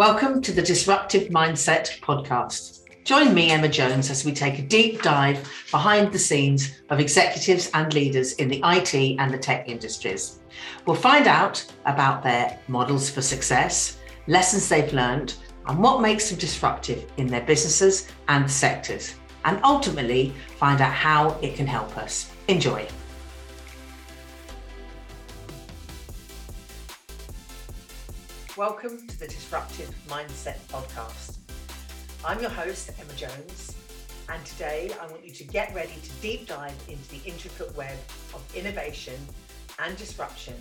Welcome to the Disruptive Mindset podcast. Join me, Emma Jones, as we take a deep dive behind the scenes of executives and leaders in the IT and the tech industries. We'll find out about their models for success, lessons they've learned, and what makes them disruptive in their businesses and sectors, and ultimately find out how it can help us. Enjoy. Welcome to the Disruptive Mindset Podcast. I'm your host, Emma Jones, and today I want you to get ready to deep dive into the intricate web of innovation and disruption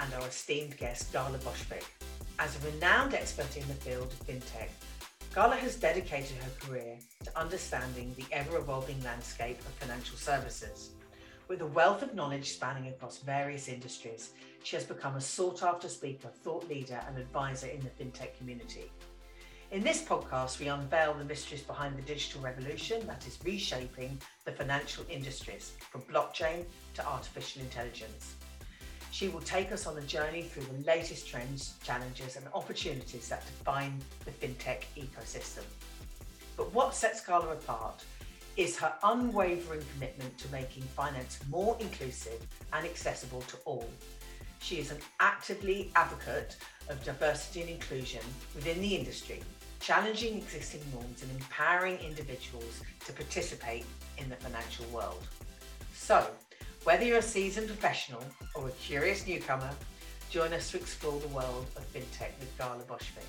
and our esteemed guest, Ghela Boskovich. As a renowned expert in the field of fintech, Ghela has dedicated her career to understanding the ever evolving landscape of financial services. With a wealth of knowledge spanning across various industries, she has become a sought after speaker, thought leader, and advisor in the fintech community. In this podcast, we unveil the mysteries behind the digital revolution that is reshaping the financial industries from blockchain to artificial intelligence. She will take us on a journey through the latest trends, challenges, and opportunities that define the fintech ecosystem. But what sets Ghela apart is her unwavering commitment to making finance more inclusive and accessible to all. She is an actively advocate of diversity and inclusion within the industry, challenging existing norms and empowering individuals to participate in the financial world. So, whether you're a seasoned professional or a curious newcomer, join us to explore the world of fintech with Ghela Boskovich.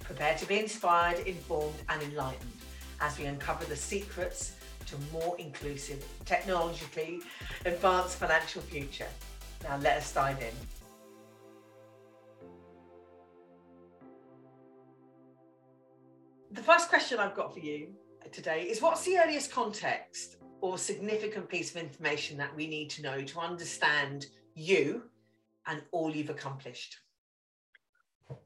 Prepare to be inspired, informed, and enlightened as we uncover the secrets to more inclusive, technologically advanced financial future. Now, let us dive in. The first question I've got for you today is what's the earliest context or significant piece of information that we need to know to understand you and all you've accomplished?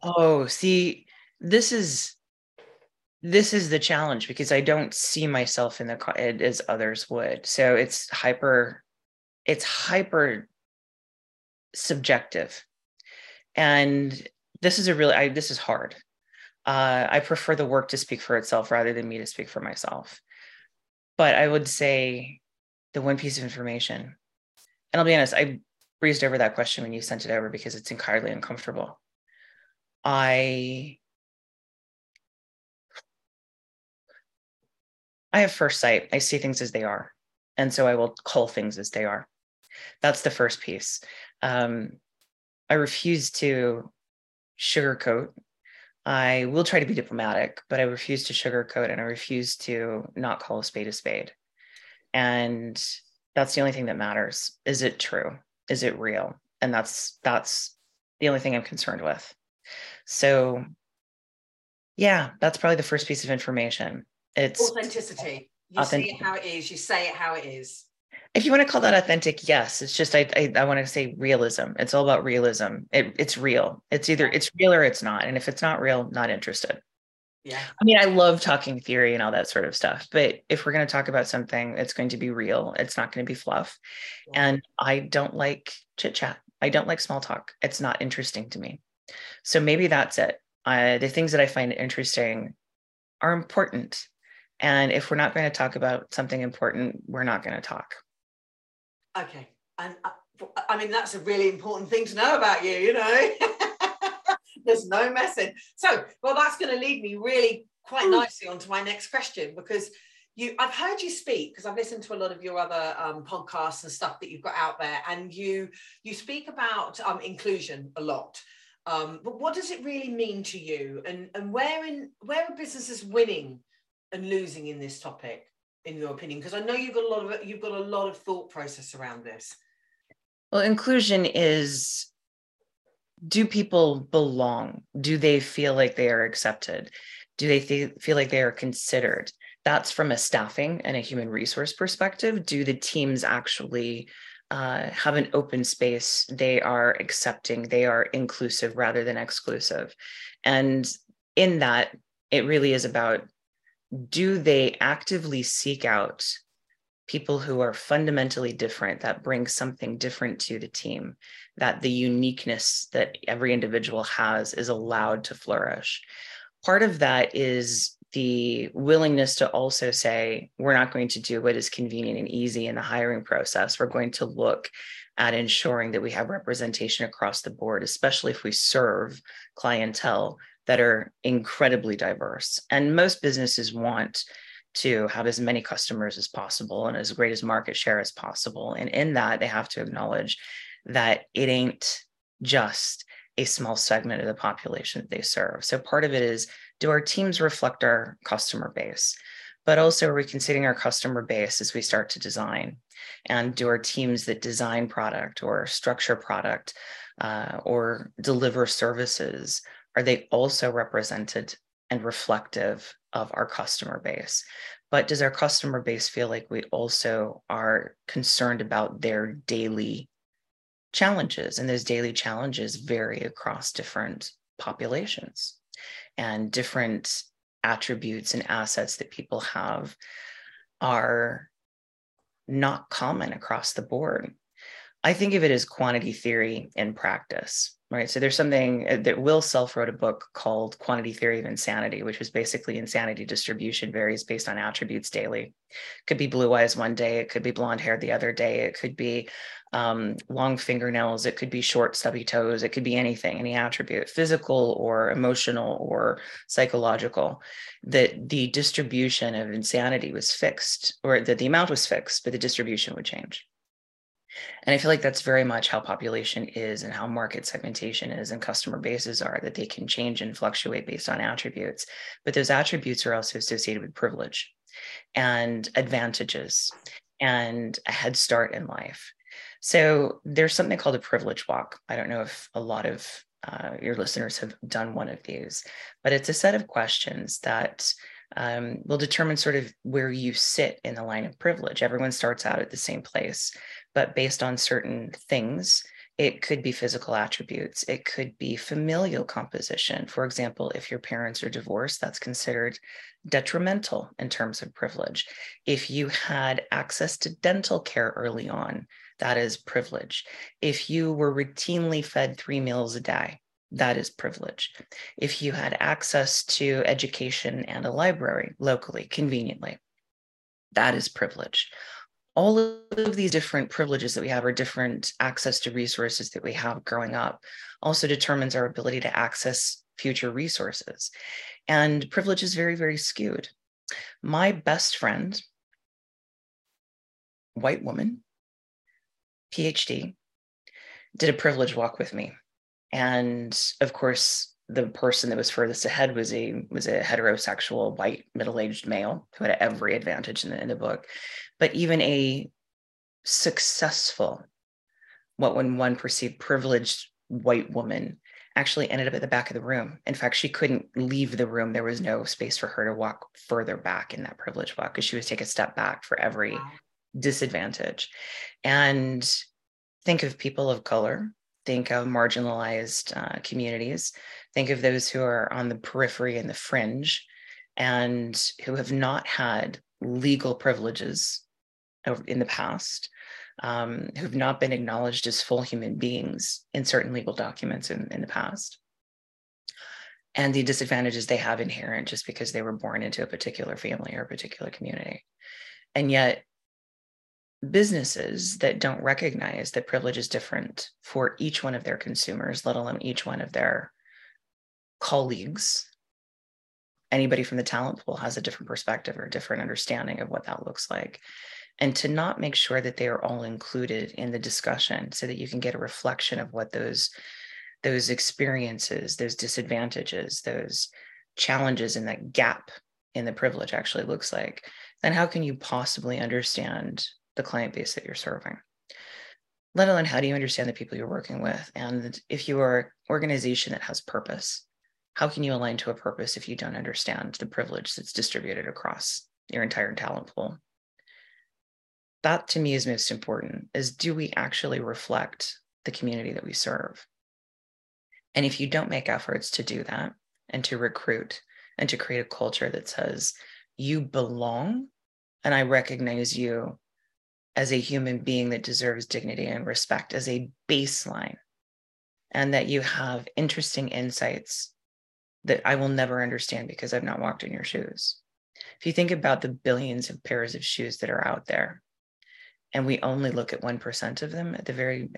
Oh, see, this is this is the challenge because I don't see myself in the as others would. So it's hyper, it's hyper subjective, and this is a really I, this is hard. Uh, I prefer the work to speak for itself rather than me to speak for myself. But I would say the one piece of information, and I'll be honest, I breezed over that question when you sent it over because it's entirely uncomfortable. I I have first sight. I see things as they are. And so I will call things as they are. That's the first piece. Um, I refuse to sugarcoat. I will try to be diplomatic, but I refuse to sugarcoat and I refuse to not call a spade a spade. And that's the only thing that matters. Is it true? Is it real? And that's that's the only thing I'm concerned with. So yeah, that's probably the first piece of information it's authenticity. You authentic- see it how it is. You say it how it is. If you want to call that authentic, yes. It's just I I, I want to say realism. It's all about realism. It, it's real. It's either it's real or it's not. And if it's not real, not interested. Yeah. I mean, I love talking theory and all that sort of stuff, but if we're going to talk about something, it's going to be real. It's not going to be fluff. Yeah. And I don't like chit chat. I don't like small talk. It's not interesting to me. So maybe that's it. Uh, the things that I find interesting are important and if we're not going to talk about something important, we're not going to talk. Okay. And uh, I mean, that's a really important thing to know about you, you know? There's no messing. So, well, that's going to lead me really quite nicely onto my next question because you I've heard you speak because I've listened to a lot of your other um, podcasts and stuff that you've got out there, and you you speak about um, inclusion a lot. Um, but what does it really mean to you, and and where in where are businesses winning and losing in this topic, in your opinion? Because I know you've got a lot of you've got a lot of thought process around this. Well, inclusion is do people belong? Do they feel like they are accepted? Do they th- feel like they are considered? That's from a staffing and a human resource perspective. Do the teams actually uh, have an open space? They are accepting, they are inclusive rather than exclusive. And in that, it really is about do they actively seek out people who are fundamentally different that bring something different to the team that the uniqueness that every individual has is allowed to flourish part of that is the willingness to also say, we're not going to do what is convenient and easy in the hiring process. We're going to look at ensuring that we have representation across the board, especially if we serve clientele that are incredibly diverse. And most businesses want to have as many customers as possible and as great as market share as possible. And in that, they have to acknowledge that it ain't just a small segment of the population that they serve. So part of it is do our teams reflect our customer base? But also, are we considering our customer base as we start to design? And do our teams that design product or structure product uh, or deliver services, are they also represented and reflective of our customer base? But does our customer base feel like we also are concerned about their daily challenges? And those daily challenges vary across different populations and different attributes and assets that people have are not common across the board. I think of it as quantity theory in practice, right? So there's something uh, that Will Self wrote a book called Quantity Theory of Insanity, which was basically insanity distribution varies based on attributes daily. Could be blue eyes one day, it could be blonde hair the other day, it could be um, long fingernails, it could be short stubby toes, it could be anything, any attribute, physical or emotional or psychological. That the distribution of insanity was fixed, or that the amount was fixed, but the distribution would change. And I feel like that's very much how population is and how market segmentation is and customer bases are, that they can change and fluctuate based on attributes. But those attributes are also associated with privilege and advantages and a head start in life. So there's something called a privilege walk. I don't know if a lot of uh, your listeners have done one of these, but it's a set of questions that um, will determine sort of where you sit in the line of privilege. Everyone starts out at the same place, but based on certain things, it could be physical attributes, it could be familial composition. For example, if your parents are divorced, that's considered detrimental in terms of privilege. If you had access to dental care early on, that is privilege. If you were routinely fed three meals a day, that is privilege. If you had access to education and a library locally, conveniently, that is privilege. All of these different privileges that we have, or different access to resources that we have growing up, also determines our ability to access future resources. And privilege is very, very skewed. My best friend, white woman, PhD, did a privilege walk with me and of course the person that was furthest ahead was a was a heterosexual white middle-aged male who had every advantage in the, in the book. But even a successful what when one perceived privileged white woman actually ended up at the back of the room. In fact she couldn't leave the room. There was no space for her to walk further back in that privilege walk because she would take a step back for every disadvantage. And think of people of color think of marginalized uh, communities, think of those who are on the periphery and the fringe and who have not had legal privileges in the past, um, who've not been acknowledged as full human beings in certain legal documents in, in the past. And the disadvantages they have inherent just because they were born into a particular family or a particular community. And yet, businesses that don't recognize that privilege is different for each one of their consumers, let alone each one of their colleagues. Anybody from the talent pool has a different perspective or a different understanding of what that looks like. And to not make sure that they are all included in the discussion so that you can get a reflection of what those those experiences, those disadvantages, those challenges and that gap in the privilege actually looks like, then how can you possibly understand the client base that you're serving. Let alone how do you understand the people you're working with and if you are an organization that has purpose how can you align to a purpose if you don't understand the privilege that's distributed across your entire talent pool? That to me is most important is do we actually reflect the community that we serve? And if you don't make efforts to do that and to recruit and to create a culture that says you belong and i recognize you as a human being that deserves dignity and respect as a baseline, and that you have interesting insights that I will never understand because I've not walked in your shoes. If you think about the billions of pairs of shoes that are out there, and we only look at 1% of them at the very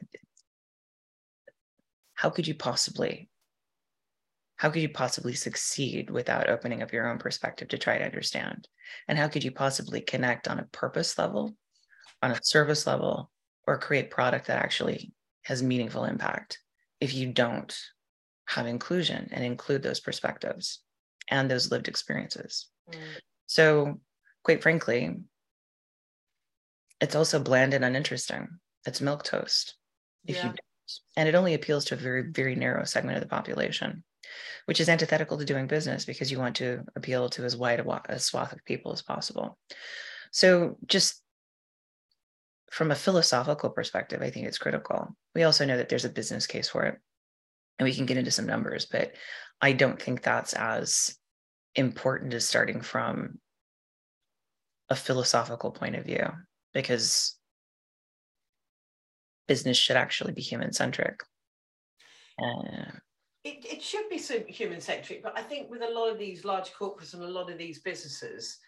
how could you possibly how could you possibly succeed without opening up your own perspective to try to understand and how could you possibly connect on a purpose level on a service level or create product that actually has meaningful impact if you don't have inclusion and include those perspectives and those lived experiences mm. so quite frankly it's also bland and uninteresting it's milk toast if yeah. you and it only appeals to a very very narrow segment of the population which is antithetical to doing business because you want to appeal to as wide a, a swath of people as possible so just from a philosophical perspective i think it's critical we also know that there's a business case for it and we can get into some numbers but i don't think that's as important as starting from a philosophical point of view because business should actually be human centric. Uh, it, it should be human centric, but I think with a lot of these large corporates and a lot of these businesses,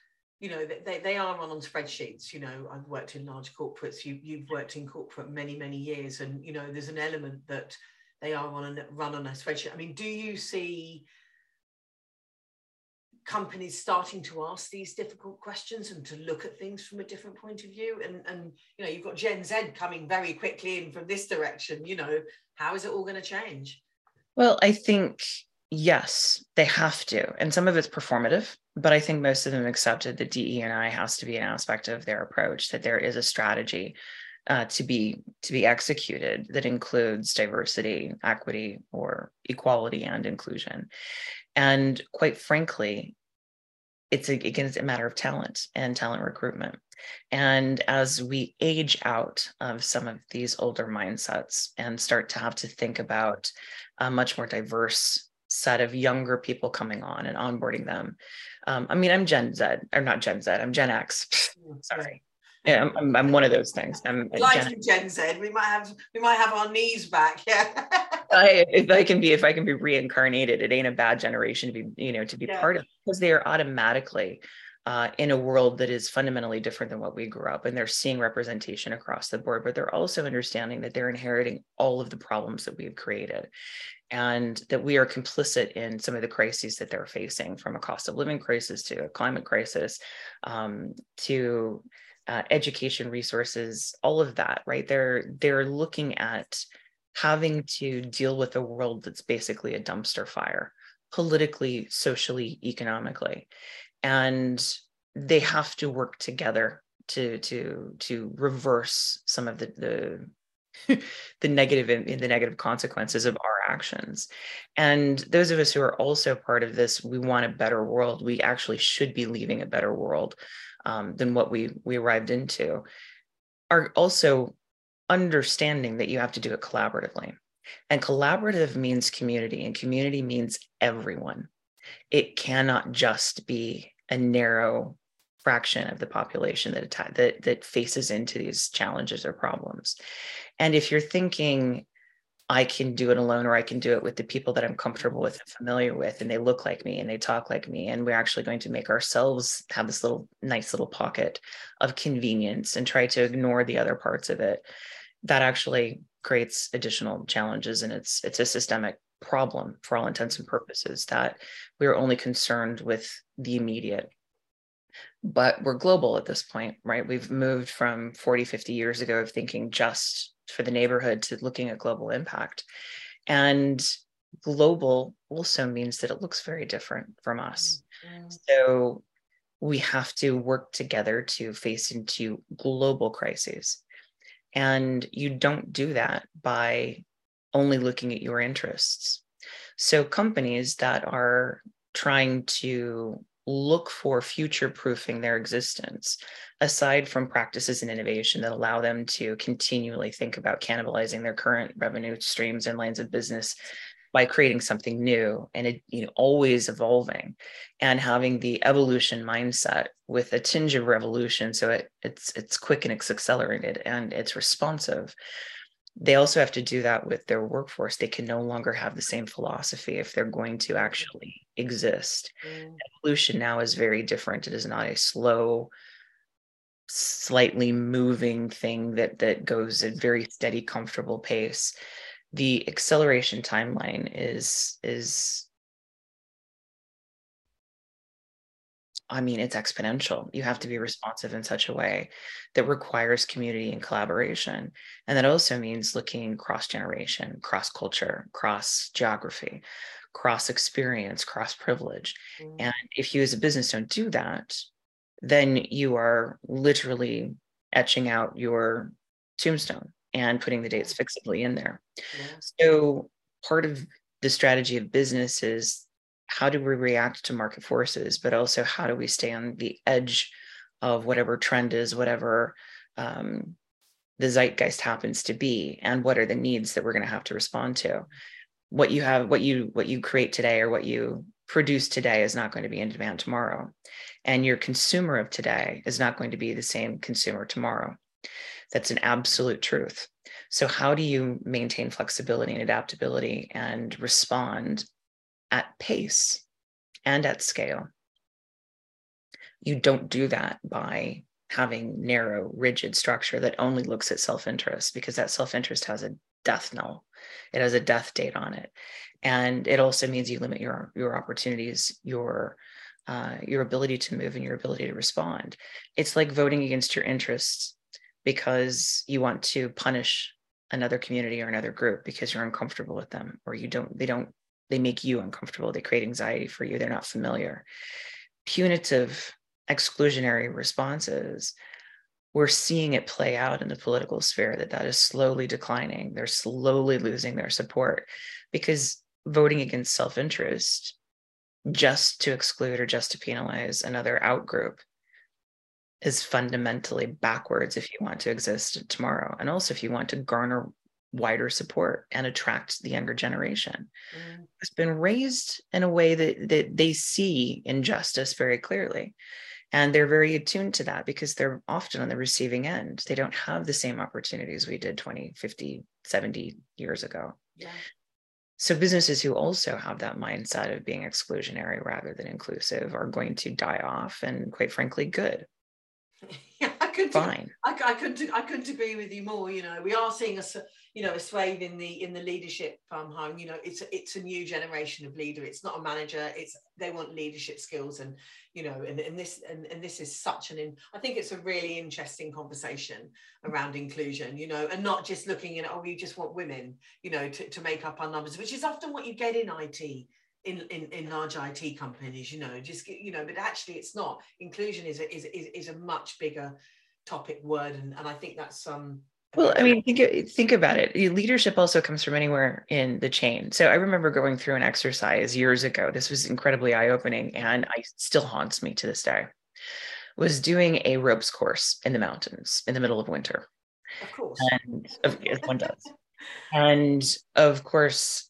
you know, they, they are run on spreadsheets. You know, I've worked in large corporates, you, you've worked in corporate many, many years, and, you know, there's an element that they are on a, run on a spreadsheet. I mean, do you see companies starting to ask these difficult questions and to look at things from a different point of view and and you know you've got gen z coming very quickly in from this direction you know how is it all going to change well i think yes they have to. And some of it's performative but i think most of them accepted that de and i has to be an aspect of their approach that there is a strategy uh, to be to be executed that includes diversity equity or equality and inclusion. And quite frankly it's a, again it's a matter of talent and talent recruitment. And as we age out of some of these older mindsets and start to have to think about a much more diverse set of younger people coming on and onboarding them um, i mean i'm gen z or not gen z i'm gen x mm, sorry yeah, I'm, I'm, I'm, one of those things. I'm like Gen, Gen Z. We might have we might have our knees back. Yeah. I, if I can be if I can be reincarnated, it ain't a bad generation to be you know to be yeah. part of because they are automatically uh, in a world that is fundamentally different than what we grew up and they're seeing representation across the board but they're also understanding that they're inheriting all of the problems that we've created and that we are complicit in some of the crises that they're facing from a cost of living crisis to a climate crisis um, to uh, education resources all of that right? They're they're looking at having to deal with a world that's basically a dumpster fire politically socially economically. And they have to work together to to to reverse some of the the the negative the negative consequences of our actions. And those of us who are also part of this we want a better world. We actually should be leaving a better world um, than what we we arrived into are also understanding that you have to do it collaboratively. And collaborative means community and community means everyone. It cannot just be a narrow fraction of the population that that that faces into these challenges or problems and if you're thinking I can do it alone or I can do it with the people that I'm comfortable with and familiar with and they look like me and they talk like me and we're actually going to make ourselves have this little nice little pocket of convenience and try to ignore the other parts of it that actually creates additional challenges and it's it's a systemic problem for all intents and purposes that we're only concerned with the immediate. But we're global at this point right? We've moved from 40 50 years ago of thinking just for the neighborhood to looking at global impact. And global also means that it looks very different from us. Mm-hmm. So we have to work together to face into global crises. And you don't do that by only looking at your interests. So companies that are trying to look for future proofing their existence aside from practices and innovation that allow them to continually think about cannibalizing their current revenue streams and lines of business by creating something new and you know always evolving and having the evolution mindset with a tinge of revolution so it it's it's quick and it's accelerated and it's responsive they also have to do that with their workforce. They can no longer have the same philosophy if they're going to actually exist. Mm. Evolution now is very different. It is not a slow, slightly moving thing that that goes at very steady, comfortable pace. The acceleration timeline is is I mean, it's exponential. You have to be responsive in such a way that requires community and collaboration. And that also means looking cross generation, cross culture, cross geography, cross experience, cross privilege. Mm. And if you as a business don't do that, then you are literally etching out your tombstone and putting the dates fixably in there. Yeah. So part of the strategy of business is how do we react to market forces, but also how do we stay on the edge of whatever trend is, whatever um, the zeitgeist happens to be, and what are the needs that we're going to have to respond to. What you have, what you what you create today, or what you produce today is not going to be in demand tomorrow, and your consumer of today is not going to be the same consumer tomorrow. That's an absolute truth. So, how do you maintain flexibility and adaptability and respond at pace and at scale. You don't do that by having narrow, rigid structure that only looks at self interest because that self interest has a death knell, it has a death date on it. And it also means you limit your, your opportunities, your uh, your ability to move and your ability to respond. It's like voting against your interests because you want to punish another community or another group because you're uncomfortable with them or you don't they don't they make you uncomfortable they create anxiety for you they're not familiar. Punitive exclusionary responses we're seeing it play out in the political sphere that that is slowly declining. They're slowly losing their support because voting against self-interest just to exclude or just to penalize another outgroup is fundamentally backwards if you want to exist tomorrow. And also if you want to garner wider support and attract the younger generation. Mm. It's been raised in a way that, that they see injustice very clearly. And they're very attuned to that because they're often on the receiving end. They don't have the same opportunities we did 20, 50, 70 years ago. Yeah. So businesses who also have that mindset of being exclusionary rather than inclusive are going to die off and quite frankly good. Yeah, could fine. I, I couldn't I couldn't agree with you more. You know, we are seeing a you know a swathe in the in the leadership um, home you know it's it's a new generation of leader it's not a manager it's they want leadership skills and you know and, and this and, and this is such an in i think it's a really interesting conversation around inclusion you know and not just looking at oh we just want women you know to, to make up our numbers which is often what you get in it in, in, in large IT companies, you know, just you know, but actually it's not. Inclusion is a, is, is, is a much bigger topic word, and, and I think that's um well, I mean, think think about it. Leadership also comes from anywhere in the chain. So I remember going through an exercise years ago. This was incredibly eye-opening, and I still haunts me to this day. Was doing a ropes course in the mountains in the middle of winter. Of course, and of, one does. and of course,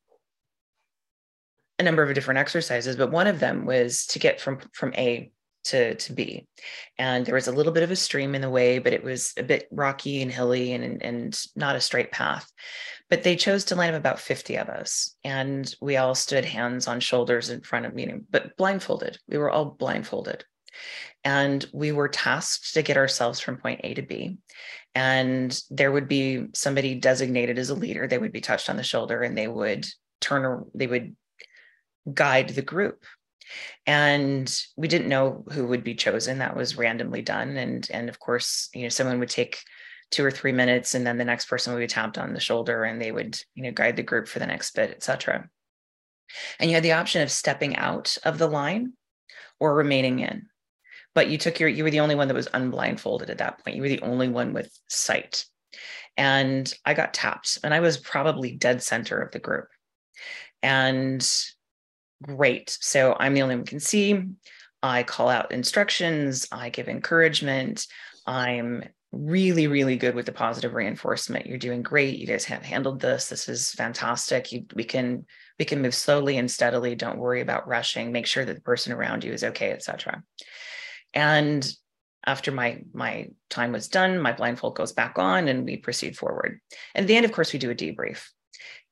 a number of different exercises, but one of them was to get from from A to to be. And there was a little bit of a stream in the way but it was a bit rocky and hilly and and not a straight path. But they chose to line up about 50 of us and we all stood hands on shoulders in front of me but blindfolded. We were all blindfolded. And we were tasked to get ourselves from point a to b. And there would be somebody designated as a leader. They would be touched on the shoulder and they would turn they would guide the group and we didn't know who would be chosen. That was randomly done. And and of course you know someone would take two or three minutes and then the next person would be tapped on the shoulder and they would you know guide the group for the next bit etc and you had the option of stepping out of the line or remaining in. But you took your you were the only one that was unblindfolded at that point. You were the only one with sight. And i got tapped and i was probably dead center of the group. And great. So I'm the only one can see. I call out instructions, I give encouragement. I'm really, really good with the positive reinforcement. You're doing great. You guys have handled this. This is fantastic. You, we can we can move slowly and steadily. Don't worry about rushing. Make sure that the person around you is okay, etc. And after my my time was done my blindfold goes back on and we proceed forward at the end of course we do a debrief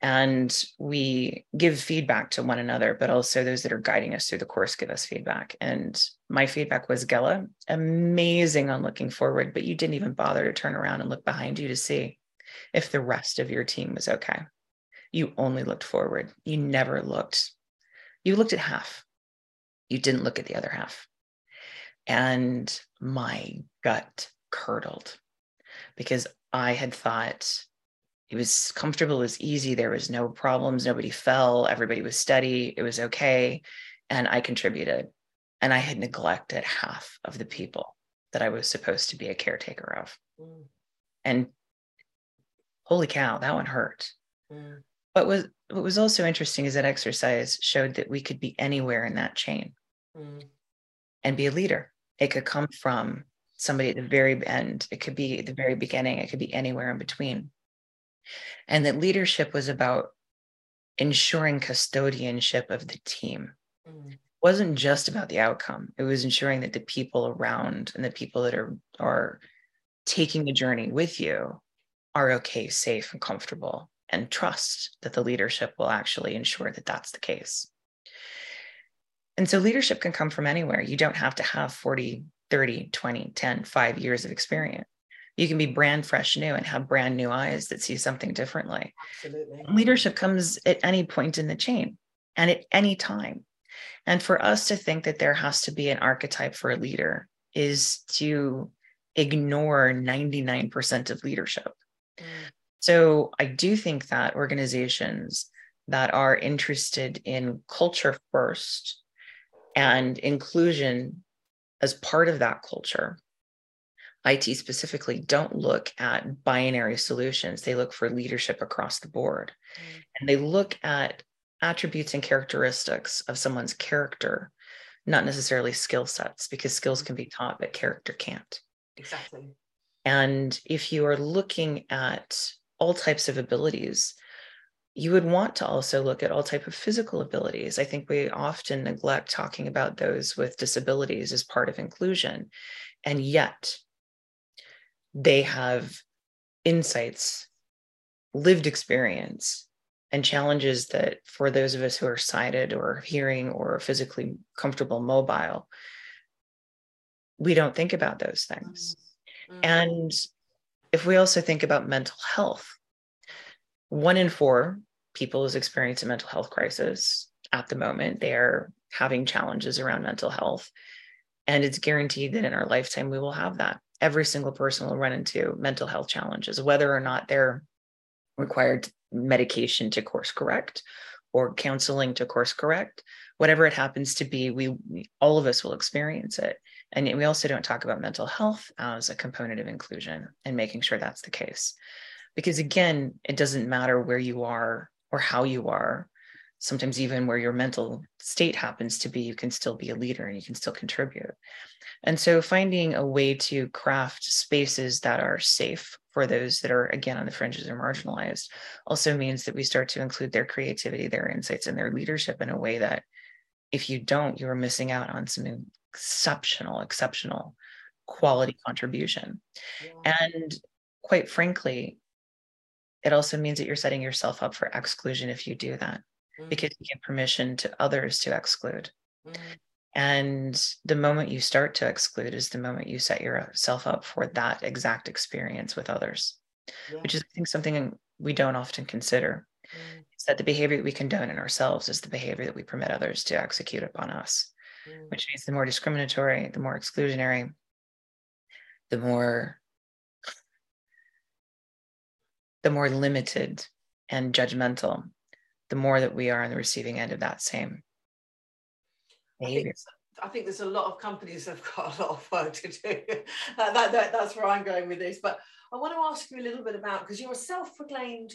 and we give feedback to one another but also those that are guiding us through the course give us feedback. And my feedback was Ghela amazing on looking forward but you didn't even bother to turn around and look behind you to see if the rest of your team was okay. You only looked forward. You never looked. You looked at half. You didn't look at the other half. And my gut curdled because I had thought it was comfortable, it was easy, there was no problems, nobody fell, everybody was steady, it was okay. And I contributed. And I had neglected half of the people that I was supposed to be a caretaker of. Mm. And holy cow, that one hurt. Mm. What was what was also interesting is that exercise showed that we could be anywhere in that chain mm. and be a leader. It could come from somebody at the very end, it could be at the very beginning, it could be anywhere in between. And that leadership was about ensuring custodianship of the team. Mm. It wasn't just about the outcome. It was ensuring that the people around and the people that are are taking the journey with you are okay, safe, and comfortable, and trust that the leadership will actually ensure that that's the case. And so leadership can come from anywhere. You don't have to have 40, 30, 20, 10, five years of experience. You can be brand fresh new and have brand new eyes that see something differently. Absolutely. Leadership comes at any point in the chain and at any time. And for us to think that there has to be an archetype for a leader is to ignore 99% of leadership. Mm. So I do think that organizations that are interested in culture first and inclusion as part of that culture. IT specifically don't look at binary solutions. They look for leadership across the board. Mm. And they look at attributes and characteristics of someone's character, not necessarily skill sets, because skills can be taught, but character can't. Exactly. And if you are looking at all types of abilities, you would want to also look at all type of physical abilities i think we often neglect talking about those with disabilities as part of inclusion and yet they have insights lived experience and challenges that for those of us who are sighted or hearing or physically comfortable mobile we don't think about those things mm-hmm. and if we also think about mental health one in four people is experiencing a mental health crisis at the moment. They're having challenges around mental health. And it's guaranteed that in our lifetime, we will have that. Every single person will run into mental health challenges, whether or not they're required medication to course correct or counseling to course correct, whatever it happens to be, we, we all of us will experience it. And we also don't talk about mental health as a component of inclusion and making sure that's the case. Because again, it doesn't matter where you are or how you are sometimes even where your mental state happens to be you can still be a leader and you can still contribute. And so finding a way to craft spaces that are safe for those that are again on the fringes or marginalized also means that we start to include their creativity their insights and their leadership in a way that if you don't you're missing out on some exceptional exceptional quality contribution. Yeah. and quite frankly it also means that you're setting yourself up for exclusion if you do that mm. because you give permission to others to exclude. Mm. And the moment you start to exclude is the moment you set yourself up for that exact experience with others, yeah. which is, I think, something we don't often consider. Mm. Is that the behavior that we condone in ourselves is the behavior that we permit others to execute upon us, mm. which means the more discriminatory, the more exclusionary, the more the more limited and judgmental, the more that we are on the receiving end of that same behavior. I think there's a lot of companies that have got a lot of work to do. that, that, that, that's where I'm going with this. But I want to ask you a little bit about because you're a self-proclaimed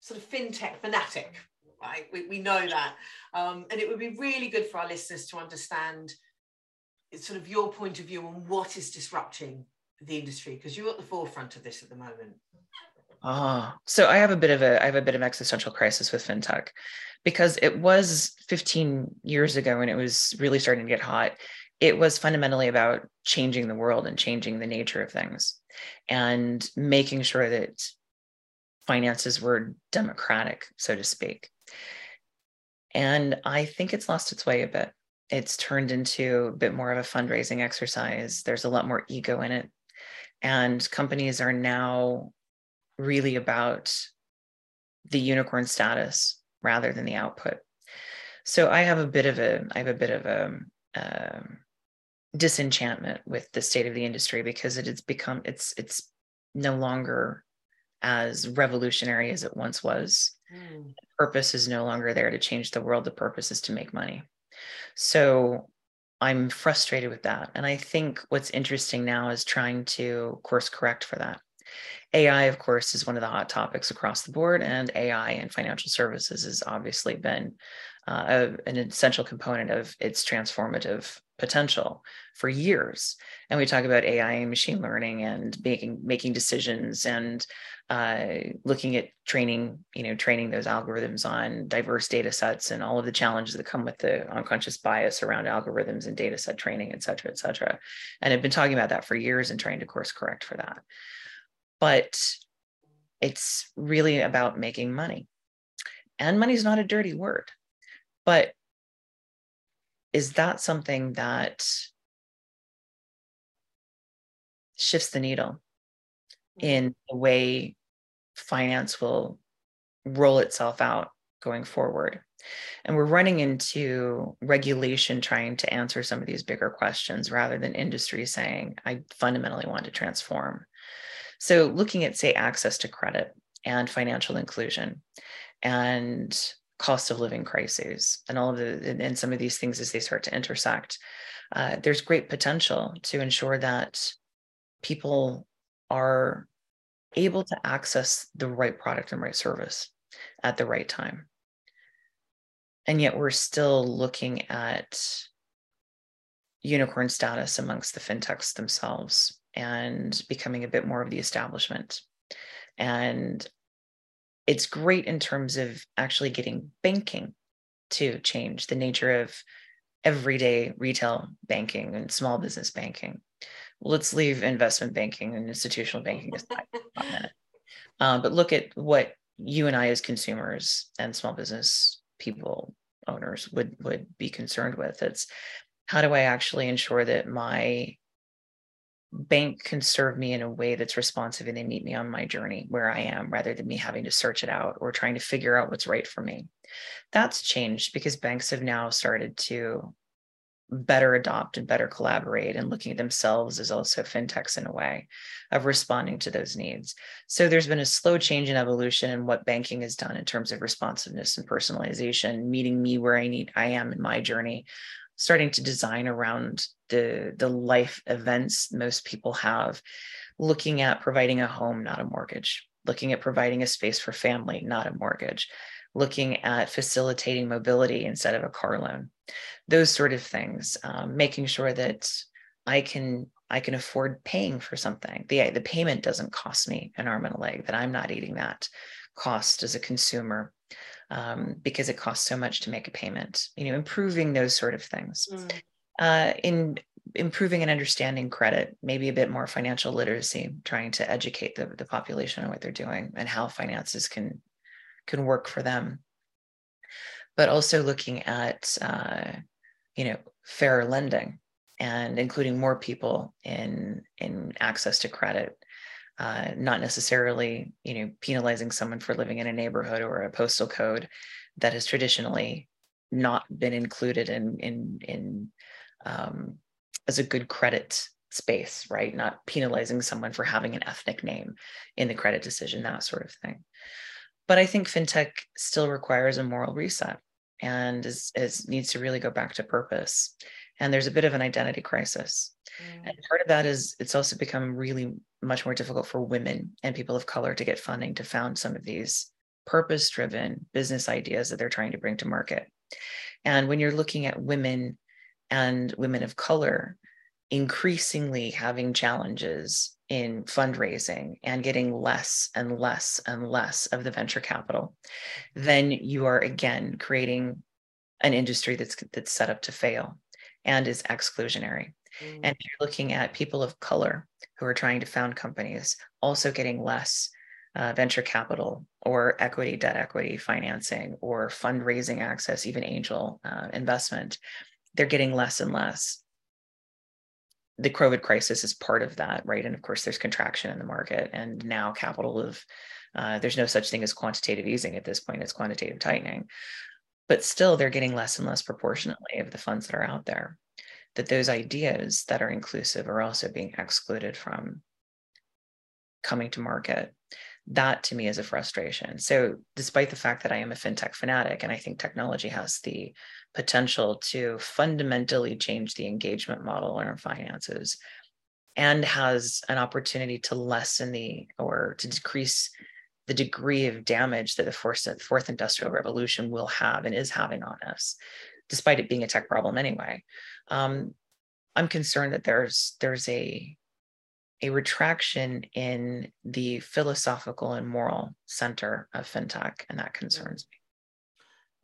sort of fintech fanatic, right? We, we know that, um, and it would be really good for our listeners to understand sort of your point of view on what is disrupting the industry because you're at the forefront of this at the moment. Ah, so I have a bit of a I have a bit of existential crisis with fintech because it was 15 years ago when it was really starting to get hot it was fundamentally about changing the world and changing the nature of things and making sure that finances were democratic, so to speak. And I think it's lost its way a bit. It's turned into a bit more of a fundraising exercise. There's a lot more ego in it. And companies are now really about the unicorn status rather than the output. So I have a bit of a I have a bit of a um, disenchantment with the state of the industry because it has become it's it's no longer as revolutionary as it once was. Mm. Purpose is no longer there to change the world. The purpose is to make money. So I'm frustrated with that. And I think what's interesting now is trying to course correct for that. AI, of course, is one of the hot topics across the board, and AI in financial services has obviously been uh, a, an essential component of its transformative potential for years. And we talk about AI and machine learning and making making decisions and uh, looking at training, you know, training those algorithms on diverse data sets and all of the challenges that come with the unconscious bias around algorithms and data set training, et cetera, et cetera. And I've been talking about that for years and trying to course correct for that. But it's really about making money. And money is not a dirty word. But is that something that shifts the needle mm-hmm. in the way finance will roll itself out going forward? And we're running into regulation trying to answer some of these bigger questions rather than industry saying, I fundamentally want to transform. So, looking at, say, access to credit and financial inclusion and cost of living crises and all of the and some of these things as they start to intersect uh, there's great potential to ensure that people are able to access the right product and right service at the right time. And yet we're still looking at unicorn status amongst the fintechs themselves and becoming a bit more of the establishment and it's great in terms of actually getting banking to change the nature of everyday retail banking and small business banking. Let's leave investment banking and institutional banking aside for a minute. Um, but look at what you and I, as consumers and small business people, owners, would would be concerned with. It's how do I actually ensure that my bank can serve me in a way that's responsive and they meet me on my journey where I am rather than me having to search it out or trying to figure out what's right for me. That's changed because banks have now started to better adopt and better collaborate and looking at themselves as also fintechs in a way of responding to those needs. So there's been a slow change in evolution in what banking has done in terms of responsiveness and personalization, meeting me where I need I am in my journey starting to design around the the life events most people have looking at providing a home not a mortgage looking at providing a space for family not a mortgage looking at facilitating mobility instead of a car loan those sort of things um, making sure that i can i can afford paying for something the the payment doesn't cost me an arm and a leg that i'm not eating that cost as a consumer um, because it costs so much to make a payment you know improving those sort of things mm. Uh, in improving and understanding credit maybe a bit more financial literacy trying to educate the, the population on what they're doing and how finances can can work for them. But also looking at uh, you know fair lending and including more people in in access to credit uh, not necessarily you know penalizing someone for living in a neighborhood or a postal code that has traditionally not been included in in in um, as a good credit space right? Not penalizing someone for having an ethnic name in the credit decision that sort of thing. But i think fintech still requires a moral reset and is, is needs to really go back to purpose. And there's a bit of an identity crisis. Mm. and part of that is it's also become really much more difficult for women and people of color to get funding to found some of these purpose driven business ideas that they're trying to bring to market. And when you're looking at women and women of color increasingly having challenges in fundraising and getting less and less and less of the venture capital then you are again creating an industry that's that's set up to fail and is exclusionary. Mm. And if you're looking at people of color who are trying to found companies, also getting less uh, venture capital or equity, debt equity financing or fundraising access, even angel uh, investment, they're getting less and less. The COVID crisis is part of that, right? And of course, there's contraction in the market, and now capital of uh, there's no such thing as quantitative easing at this point; it's quantitative tightening. But still, they're getting less and less proportionately of the funds that are out there. That those ideas that are inclusive are also being excluded from coming to market that to me is a frustration. So, despite the fact that I am a fintech fanatic and I think technology has the potential to fundamentally change the engagement model in our finances and has an opportunity to lessen the or to decrease the degree of damage that the fourth, fourth industrial revolution will have and is having on us, despite it being a tech problem anyway. Um, I'm concerned that there's there's a a retraction in the philosophical and moral center of fintech, and that concerns me.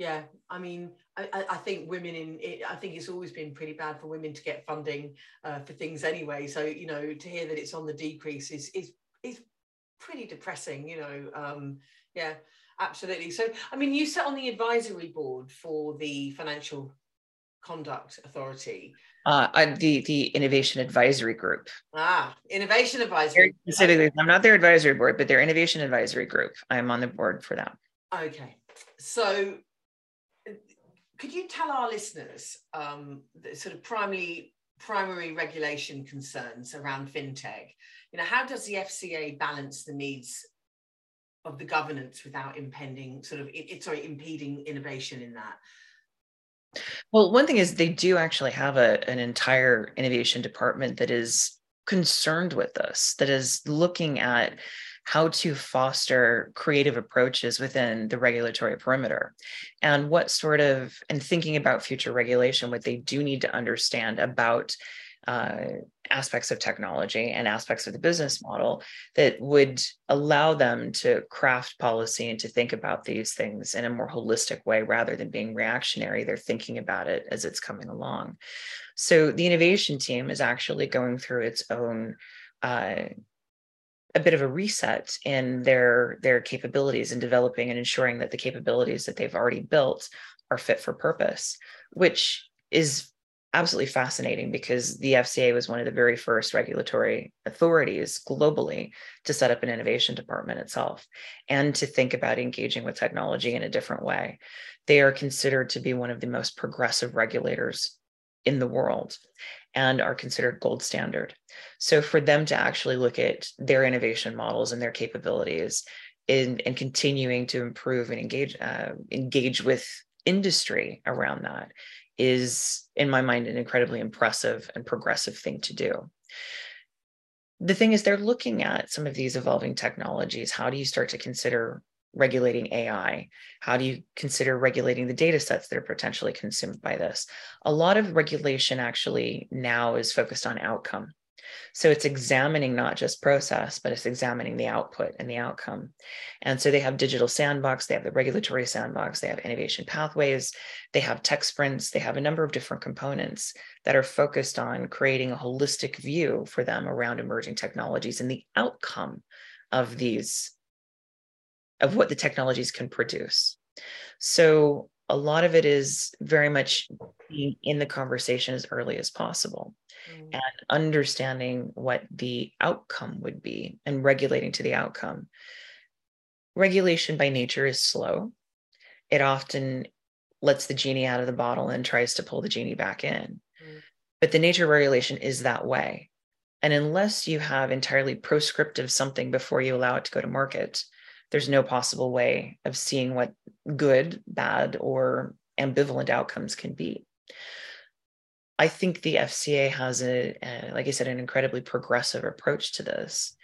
Yeah, I mean, I, I think women in it, I think it's always been pretty bad for women to get funding uh, for things anyway. So you know, to hear that it's on the decrease is is is pretty depressing. You know, um, yeah, absolutely. So I mean, you sit on the advisory board for the Financial Conduct Authority uh, the the innovation advisory group. Ah, innovation advisory. Very specifically, I'm not their advisory board, but their innovation advisory group. I'm on the board for that. Okay, so could you tell our listeners um, the sort of primary primary regulation concerns around fintech? You know, how does the FCA balance the needs of the governance without impending sort of it, sorry impeding innovation in that? Well, one thing is they do actually have a, an entire innovation department that is concerned with this, that is looking at how to foster creative approaches within the regulatory perimeter and what sort of and thinking about future regulation what they do need to understand about uh, aspects of technology and aspects of the business model that would allow them to craft policy and to think about these things in a more holistic way rather than being reactionary. They're thinking about it as it's coming along. So the innovation team is actually going through its own. Uh, a bit of a reset in their their capabilities and developing and ensuring that the capabilities that they've already built are fit for purpose which is absolutely fascinating because the FCA was one of the very first regulatory authorities globally to set up an innovation department itself and to think about engaging with technology in a different way. They are considered to be one of the most progressive regulators in the world and are considered gold standard. So for them to actually look at their innovation models and their capabilities in, and continuing to improve and engage uh, engage with industry around that is, in my mind, an incredibly impressive and progressive thing to do. The thing is, they're looking at some of these evolving technologies. How do you start to consider regulating AI? How do you consider regulating the data sets that are potentially consumed by this? A lot of regulation actually now is focused on outcome. So it's examining not just process, but it's examining the output and the outcome. And so they have digital sandbox, they have the regulatory sandbox, they have innovation pathways, they have tech sprints, they have a number of different components that are focused on creating a holistic view for them around emerging technologies and the outcome of these, of what the technologies can produce. So a lot of it is very much being in the conversation as early as possible mm. and understanding what the outcome would be and regulating to the outcome. Regulation by nature is slow. It often lets the genie out of the bottle and tries to pull the genie back in. Mm. But the nature of regulation is that way. And unless you have entirely proscriptive something before you allow it to go to market, there's no possible way of seeing what good, bad, or ambivalent outcomes can be. I think the FCA has a, like I said, an incredibly progressive approach to this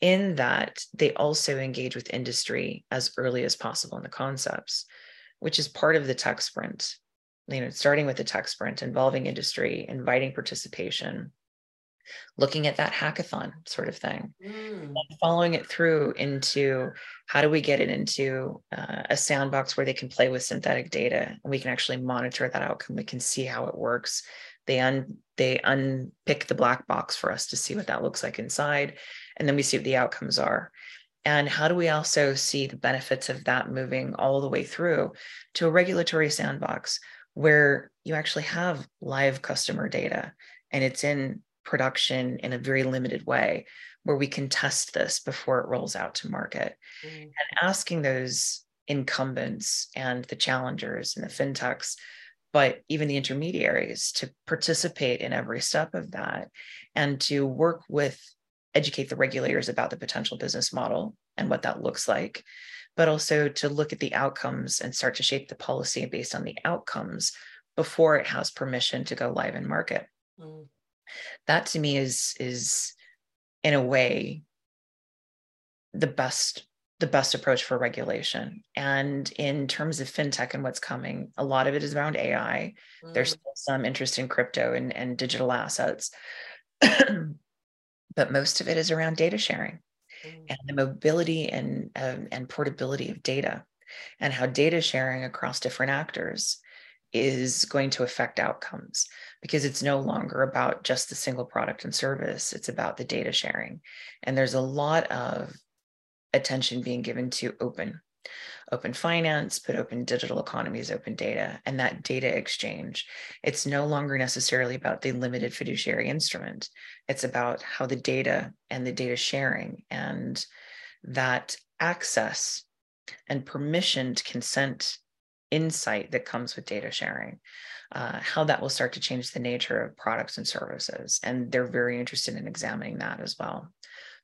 in that they also engage with industry as early as possible in the concepts, which is part of the tech sprint. You know, starting with the tech sprint, involving industry, inviting participation, looking at that hackathon sort of thing, Mm. following it through into how do we get it into uh, a sandbox where they can play with synthetic data and we can actually monitor that outcome. We can see how it works. They un they unpick the black box for us to see what that looks like inside, and then we see what the outcomes are. And how do we also see the benefits of that moving all the way through to a regulatory sandbox where you actually have live customer data and it's in production in a very limited way where we can test this before it rolls out to market Mm. and asking those incumbents and the challengers and the fintechs but even the intermediaries to participate in every step of that and to work with educate the regulators about the potential business model and what that looks like but also to look at the outcomes and start to shape the policy based on the outcomes before it has permission to go live in market Mm. That to me is is in a way the best the best approach for regulation and in terms of fintech and what's coming a lot of it is around ai there's Mm. still some interest in crypto and, and digital assets but most of it is around data sharing Mm. and the mobility and um, and portability of data and how data sharing across different actors is going to affect outcomes because it's no longer about just the single product and service it's about the data sharing. And there's a lot of attention being given to open open finance but open digital economies open data and that data exchange. It's no longer necessarily about the limited fiduciary instrument. It's about how the data and the data sharing and that access and permissioned consent insight that comes with data sharing uh, how that will start to change the nature of products and services and they're very interested in examining that as well.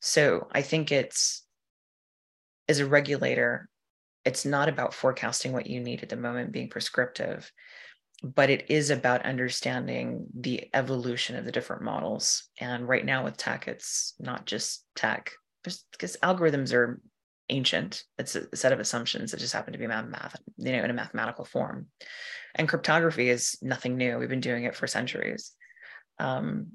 So i think it's as a regulator it's not about forecasting what you need at the moment being prescriptive but it is about understanding the evolution of the different models. And right now with tech it's not just tech because algorithms are ancient it's a set of assumptions that just happen to be math, you know in a mathematical form. And cryptography is nothing new. We've been doing it for centuries. Um,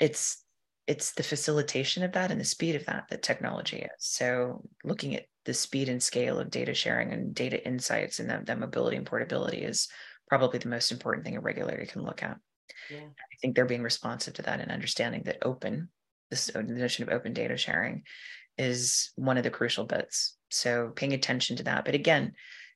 it's it's the facilitation of that and the speed of that that technology is. So looking at the speed and scale of data sharing and data insights and that, that mobility and portability is probably the most important thing a regulator can look at. Yeah. i think they're being responsive to that and understanding that open this the notion of open data sharing is one of the crucial bits. So paying attention to that. But again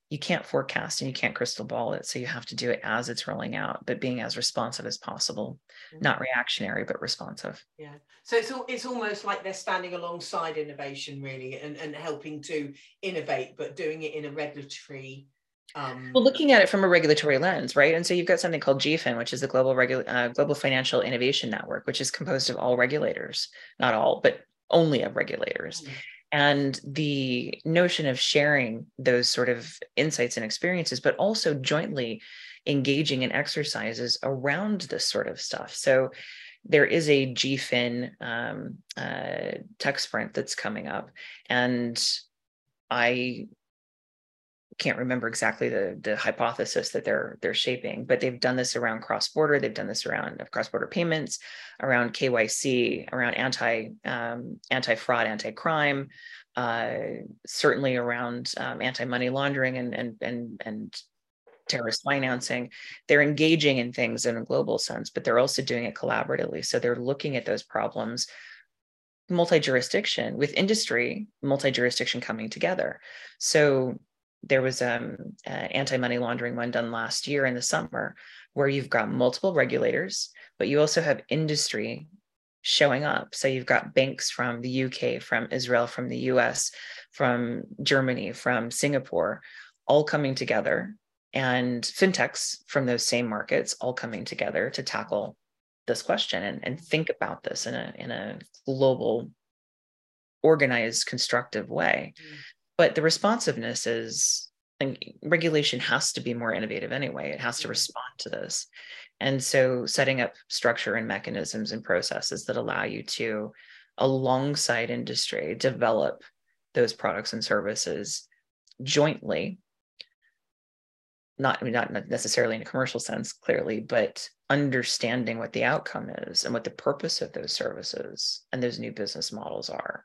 you can't forecast and you can't crystal ball it. So you have to do it as it's rolling out but being as responsive as possible not reactionary but responsive. Yeah. So it's al- it's almost like they're standing alongside innovation, really, and, and helping to innovate, but doing it in a regulatory. Um, well looking at it from a regulatory lens right? And so you've got something called gfin which is the global Regu- uh, global financial innovation network which is composed of all regulators not all but only of regulators Mm. and the notion of sharing those sort of insights and experiences but also jointly engaging in exercises around this sort of stuff so there is a gfin um, uh, tech sprint that's coming up and i can't remember exactly the the hypothesis that they're they're shaping but they've done this around cross border they've done this around cross border payments around KYC around anti um, anti fraud anti crime uh, certainly around um, anti money laundering and and and and terrorist financing. They're engaging in things in a global sense but they're also doing it collaboratively. So they're looking at those problems multi-jurisdiction with industry multi-jurisdiction coming together. So there was um, an anti-money laundering one done last year in the summer where you've got multiple regulators but you also have industry showing up. So you've got banks from the uk from israel from the us from germany from singapore all coming together. And fintechs from those same markets all coming together to tackle this question and, and think about this in a in a global organized constructive way. Mm. But the responsiveness is and regulation has to be more innovative anyway. It has to Mhm. respond to this. And so setting up structure and mechanisms and processes that allow you to alongside industry develop those products and services jointly. Not I mean, not necessarily in a commercial sense clearly but understanding what the outcome is and what the purpose of those services and those new business models are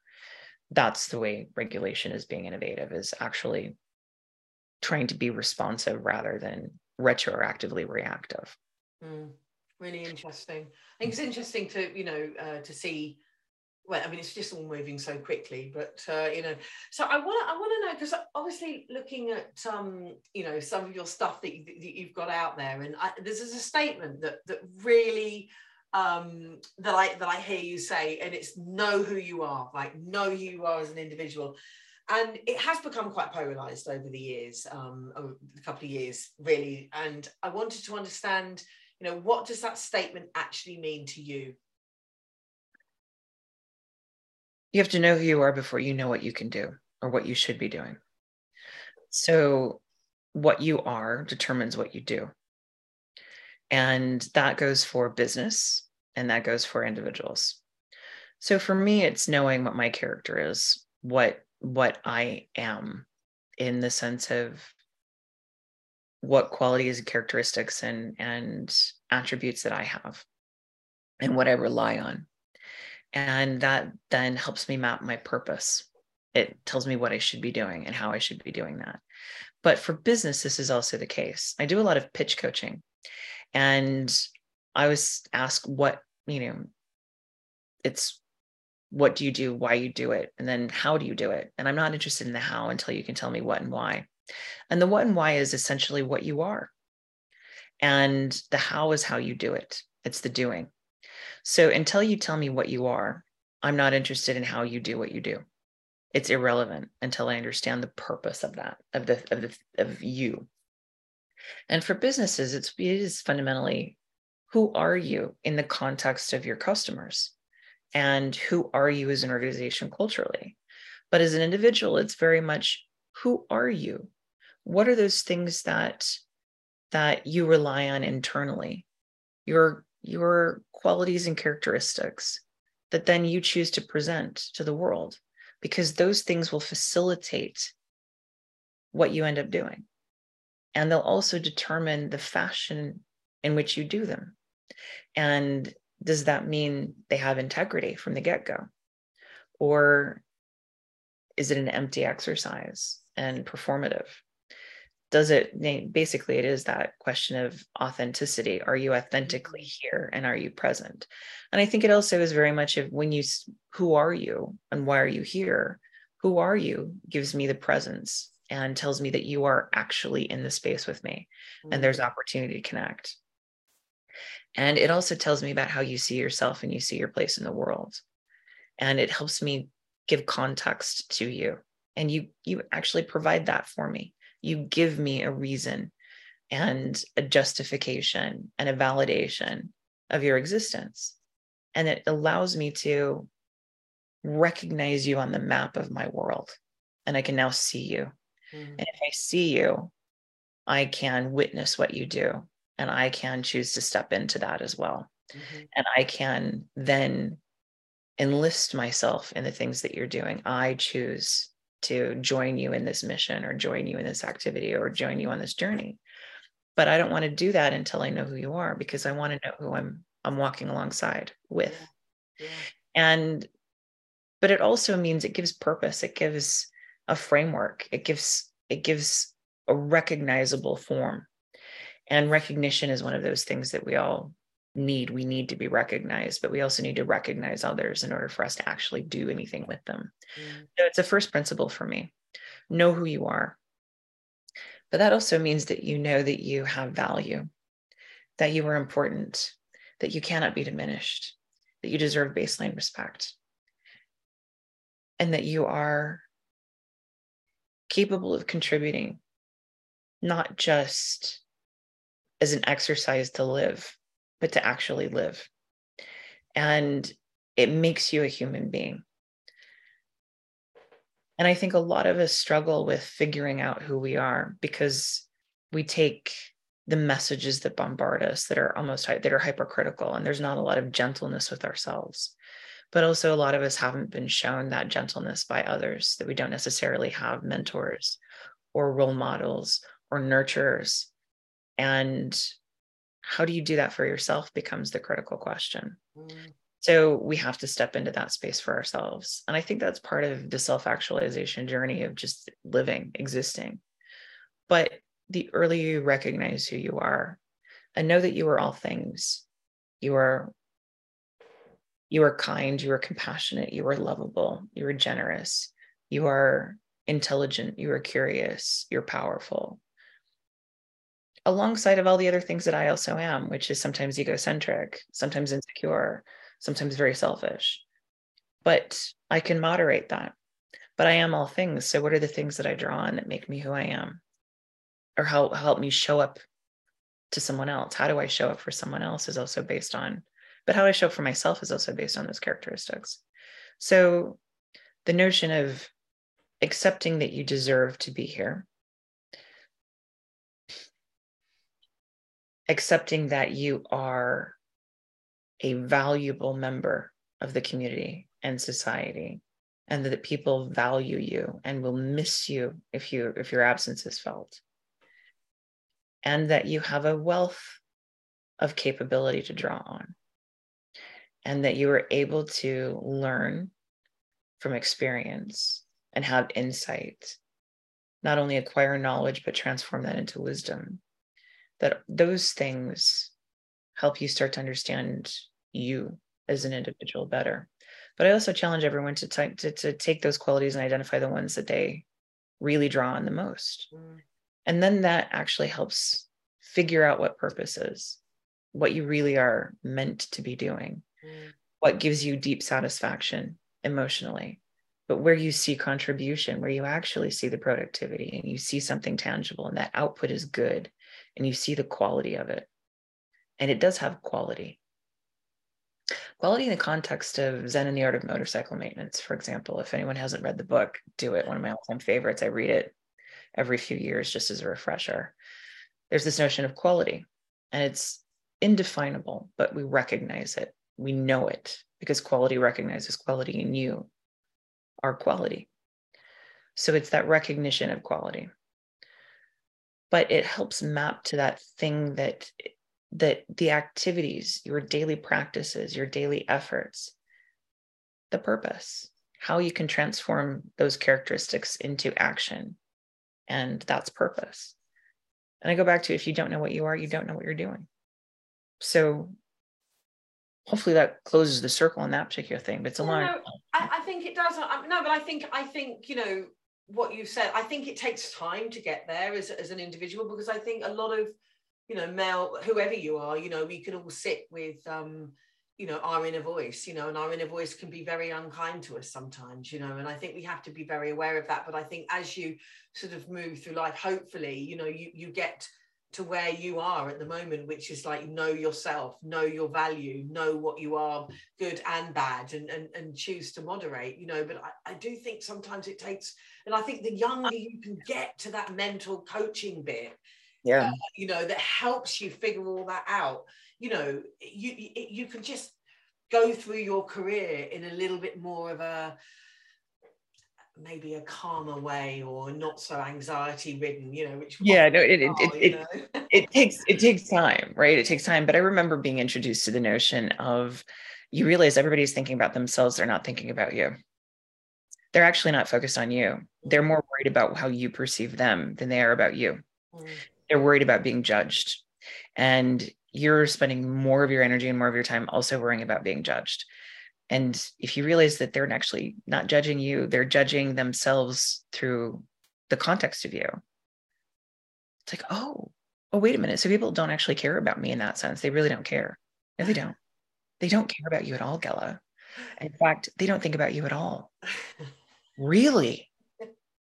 that's the way regulation is being innovative is actually trying to be responsive rather than retroactively reactive. Mm, really interesting. I think it's interesting to you know uh, to see well, I mean, it's just all moving so quickly, but uh, you know, so I want to, I want to know because obviously looking at um, you know, some of your stuff that, you, you've got out there, and I, this is a statement that that really um, that I that I hear you say, and it's know who you are, like know who you are as an individual, and it has become quite polarized over the years, um, a couple of years, really, and I wanted to understand, you know, what does that statement actually mean to you? you have to know who you are before you know what you can do or what you should be doing. So, what you are determines what you do. And that goes for business and that goes for individuals. So, for me, it's knowing what my character is, what what I am in the sense of what qualities and characteristics and and attributes that I have and what I rely on and that then helps me map my purpose. It tells me what I should be doing and how I should be doing that. But for business, this is also the case. I do a lot of pitch coaching. And I was asked what, you know, it's what do you do, why you do it, and then how do you do it? And I'm not interested in the how until you can tell me what and why. And the what and why is essentially what you are. And the how is how you do it. It's the doing. So until you tell me what you are, I'm not interested in how you do what you do. It's irrelevant until I understand the purpose of that, of the of the of you. And for businesses, it's it is fundamentally who are you in the context of your customers? And who are you as an organization culturally? But as an individual, it's very much who are you? What are those things that that you rely on internally? Your your qualities and characteristics that then you choose to present to the world because those things will facilitate what you end up doing and they'll also determine the fashion in which you do them. And does that mean they have integrity from the get-go? Or is it an empty exercise and performative? Does it basically it is that question of authenticity. Are you authentically mm-hmm. here and are you present? And i think it also is very much of when you who are you and why are you here? Who are you gives me the presence and tells me that you are actually in the space with me mm-hmm. and there's mm-hmm. opportunity to connect and it also tells me about how you see yourself and you see your place in the world and it helps me give context to you and you you actually provide that for me you give me a reason and a justification and a validation of your existence. And it allows me to recognize you on the map of my world. And I can now see you. Mm-hmm. And if I see you, I can witness what you do. And I can choose to step into that as well. Mm-hmm. And I can then enlist myself in the things that you're doing. I choose to join you in this mission or join you in this activity or join you on this journey but i don't want to do that until i know who you are because i want to know who i'm i'm walking alongside with yeah. Yeah. and but it also means it gives purpose it gives a framework. It gives it gives a recognizable form. And recognition is one of those things that we all need. We need to be recognized but we also need to recognize others in order for us to actually do anything with them. Mm. so it's a first principle for me. Know who you are. But that also means that you know that you have value that you are important that you cannot be diminished that you deserve baseline respect and that you are capable of contributing not just as an exercise to live but to actually live. And it makes you a human being. And I think a lot of us struggle with figuring out who we are because we take the messages that bombard us that are almost that are hypercritical and there's not a lot of gentleness with ourselves but also a lot of us haven't been shown that gentleness by others that we don't necessarily have mentors or role models or nurturers and how do you do that for yourself becomes the critical question. Mm. So we have to step into that space for ourselves. And I think that's part of the self actualization journey of just living, existing. But the earlier you recognize who you are and know that you are all things, you are you are kind, you are compassionate, you are lovable, you are generous, you are intelligent, you are curious, you're powerful. Alongside of all the other things that I also am, which is sometimes egocentric, sometimes insecure, sometimes very selfish. But I can moderate that. But I am all things. So, what are the things that I draw on that make me who I am? Or help help me show up to someone else? How do I show up for someone else is also based on, but how I show for myself is also based on those characteristics. So, the notion of accepting that you deserve to be here, accepting that you are a valuable member of the community and society and that people value you and will miss you if you if your absence is felt and that you have a wealth of capability to draw on and that you are able to learn from experience and have insight not only acquire knowledge but transform that into wisdom that those things help you start to understand you as an individual better. But I also challenge everyone to, t- to, to take those qualities and identify the ones that they really draw on the most. Mm. And then that actually helps figure out what purpose is, what you really are meant to be doing. What gives you deep satisfaction emotionally, but where you see contribution, where you actually see the productivity and you see something tangible and that output is good and you see the quality of it. And it does have quality. Quality in the context of Zen and the Art of Motorcycle Maintenance, for example. If anyone hasn't read the book, do it. One of my all time favorites. I read it every few years just as a refresher. There's this notion of quality, and it's indefinable, but we recognize it. We know it because quality recognizes quality in you, our quality. So it's that recognition of quality. But it helps map to that thing that that the activities, your daily practices, your daily efforts, the purpose, how you can transform those characteristics into action. And that's purpose. And I go back to if you don't know what you are, you don't know what you're doing. So hopefully that closes the circle on that particular thing. But it's a long. No, I, I, think it does. No, but I think I think you know what you said. I think it takes time to get there as as an individual because I think a lot of you know male whoever you are you know we can all sit with um you know our inner voice you know and our inner voice can be very unkind to us sometimes you know and i think we have to be very aware of that but i think as you sort of move through life hopefully you know you you get to where you are at the moment which is like know yourself know your value know what you are good and bad and and, and choose to moderate you know but I, I do think sometimes it takes and i think the younger you can get to that mental coaching bit yeah. uh, you know that helps you figure all that out you know you you can just go through your career in a little bit more of a maybe a calmer way or not so anxiety ridden you know which yeah no it it, it, it, it takes it takes time right? It takes time but i remember being introduced to the notion of you realize everybody's thinking about themselves they're not thinking about you. They're actually not focused on you. They're more worried about how you perceive them than they are about you. Mm. They're worried about being judged. And you're spending more of your energy and more of your time also worrying about being judged and if you realize that they're actually not judging you they're judging themselves through the context of you. It's like oh oh wait a minute. So people don't actually care about me in that sense. They really don't care. No they don't. They don't care about you at all Ghela in fact they don't think about you at all. Really?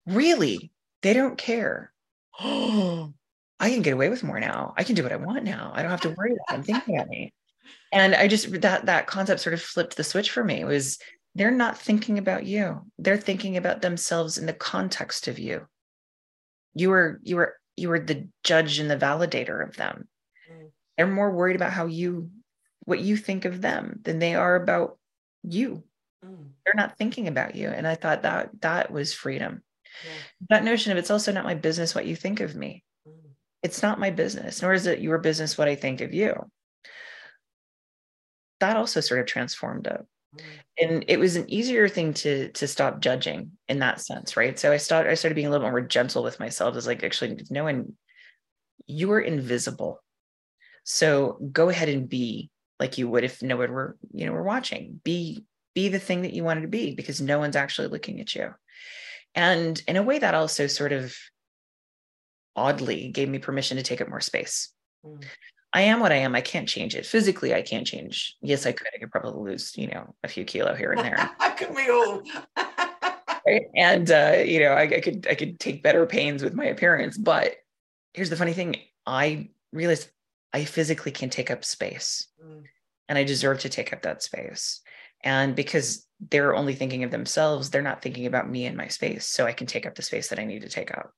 Really? They don't care. I can get away with more now. I can do what I want now. I don't have to worry about them thinking about me. And I just that that concept sort of flipped the switch for me. It was they're not thinking about you. They're thinking about themselves in the context of you. You were you were you were the judge and the validator of them. Mm. They're more worried about how you what you think of them than they are about you. Mm. They're not thinking about you. And I thought that that was freedom. Yeah. That notion of it's also not my business what you think of me it's not my business, nor is it your business what I think of you. That also sort of transformed it. Mm. And it was an easier thing to to stop judging in that sense, right? So I started I started being a little more gentle with myself. as like actually no one you are invisible. So go ahead and be like you would if no one were, you know, were watching. Be be the thing that you wanted to be because no one's actually looking at you. And in a way that also sort of oddly gave me permission to take up more space. Mm. I am what I am. I can't change it. Physically, I can't change. Yes, I could. I could probably lose, you know, a few kilo here and there. How can we all? right? And uh, you know, I, I could I could take better pains with my appearance. But here's the funny thing: I realized I physically can take up space, mm. and I deserve to take up that space. And because they're only thinking of themselves, they're not thinking about me and my space. So I can take up the space that I need to take up.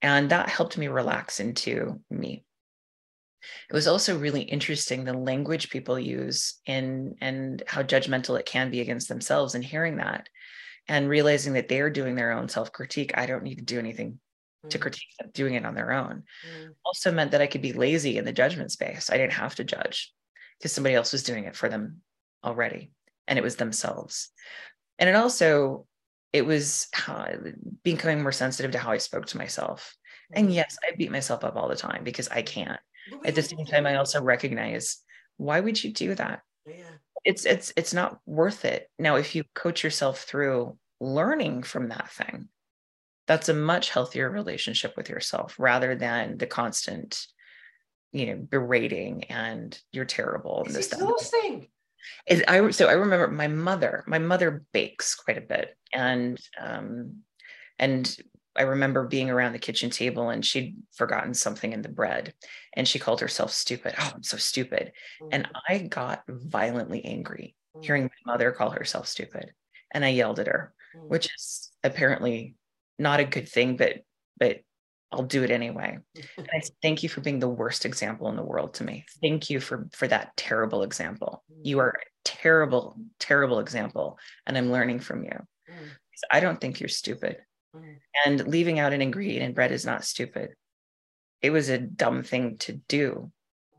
And that helped me relax into me. It was also really interesting the language people use in and how judgmental it can be against themselves and hearing that and realizing that they're doing their own self-critique. I don't need to do anything mm. to critique them, doing it on their own. Mm. Also meant that I could be lazy in the judgment space. I didn't have to judge because somebody else was doing it for them already and it was themselves. And it also, it was how, becoming more sensitive to how I spoke to myself. And mm-hmm. yes, I beat myself up all the time because I can't. At the same time, I also recognize why would you do that? Yeah. It's it's it's not worth it. Now, if you coach yourself through learning from that thing, that's a much healthier relationship with yourself rather than the constant, you know, berating and you're terrible. It's exhausting. It, I so I remember my mother. My mother bakes quite a bit, and um, and I remember being around the kitchen table and she'd forgotten something in the bread, and she called herself stupid. Oh, I'm so stupid, mm-hmm. and I got violently angry mm-hmm. hearing my mother call herself stupid, and I yelled at her, mm-hmm. which is apparently not a good thing, but but I'll do it anyway. and I said, thank you for being the worst example in the world to me. Thank you for for that terrible example. You are a terrible, terrible example, and I'm learning from you. Mm. I don't think you're stupid. Mm. And leaving out an ingredient in bread is not stupid. It was a dumb thing to do,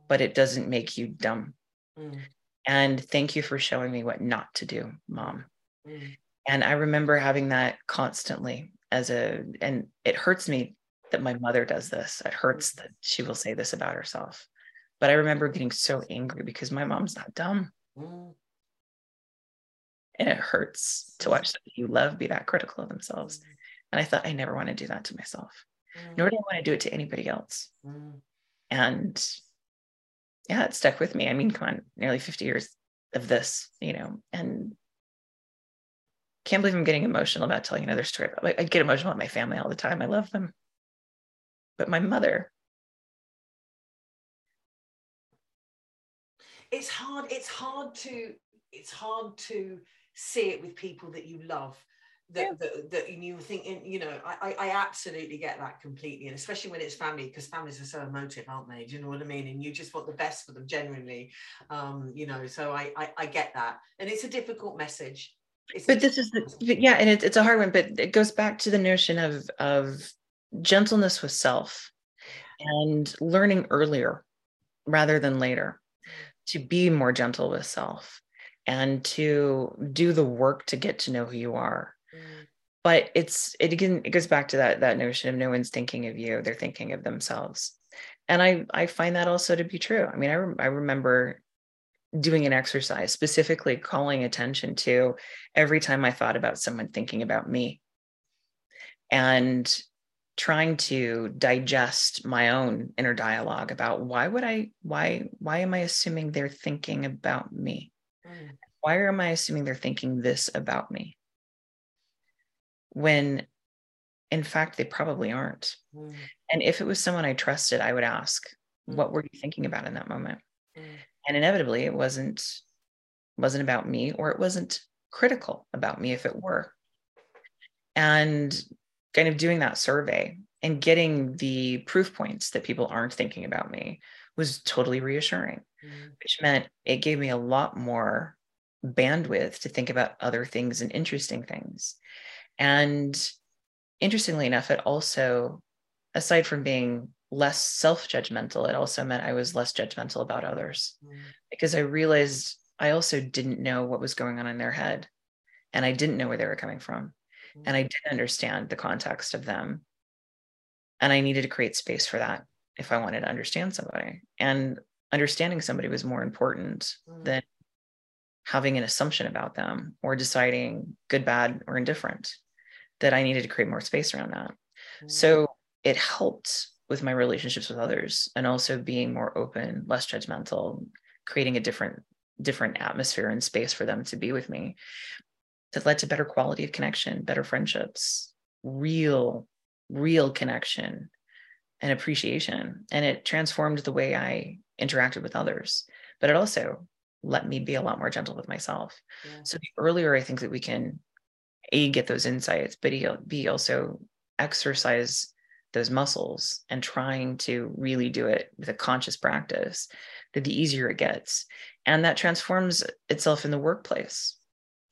but it doesn't make you dumb. Mm. And thank you for showing me what not to do, mom. Mm. And I remember having that constantly as a, and it hurts me that my mother does this. It hurts that she will say this about herself. But I remember getting so angry because my mom's not dumb. Mm. And it hurts to watch somebody you love be that critical of themselves. And I thought, I never want to do that to myself, mm. nor do I want to do it to anybody else. Mm. And yeah, it stuck with me. I mean, come on, nearly 50 years of this, you know, and can't believe I'm getting emotional about telling another story. I get emotional about my family all the time. I love them but my mother. It's hard, it's hard to, it's hard to see it with people that you love. That, yeah. that, that you think you know I, I absolutely get that completely and especially when it's family because families are so emotive aren't they? Do you know what I mean? And you just want the best for them genuinely. Um you know so I I, I get that. And it's a difficult message. It's but this is the yeah and it, it's a hard one but it goes back to the notion of of gentleness with self and learning earlier rather than later to be more gentle with self and to do the work to get to know who you are. But it's it again it goes back to that that notion of no one's thinking of you they're thinking of themselves and i i find that also to be true i mean i, I remember doing an exercise specifically calling attention to every time i thought about someone thinking about me and trying to digest my own inner dialogue about why would I why why am I assuming they're thinking about me? Mm. Why am I assuming they're thinking this about me? When in fact they probably aren't. Mm. And if it was someone I trusted, I would ask, mm. what were you thinking about in that moment? Mm. And inevitably it wasn't wasn't about me or it wasn't critical about me if it were. And kind of doing that survey and getting the proof points that people aren't thinking about me was totally reassuring, mm-hmm. which meant it gave me a lot more bandwidth to think about other things and interesting things. And interestingly enough, it also, aside from being less self-judgmental it also meant i was less judgmental about others. Mm. because i realized i also didn't know what was going on in their head. And i didn't know where they were coming from. And i didn't understand the context of them. And i needed to create space for that if i wanted to understand somebody. And understanding somebody was more important Mm. than having an assumption about them or deciding good bad or indifferent that i needed to create more space around that Mm. so it helped with my relationships with others and also being more open less judgmental creating a different different atmosphere and space for them to be with me that led to better quality of connection better friendships real real connection and appreciation and it transformed the way i interacted with others but it also let me be a lot more gentle with myself Yeah. so the earlier i think that we can a get those insights but E- b also exercise those muscles and trying to really do it with a conscious practice that the easier it gets. And that transforms itself in the workplace.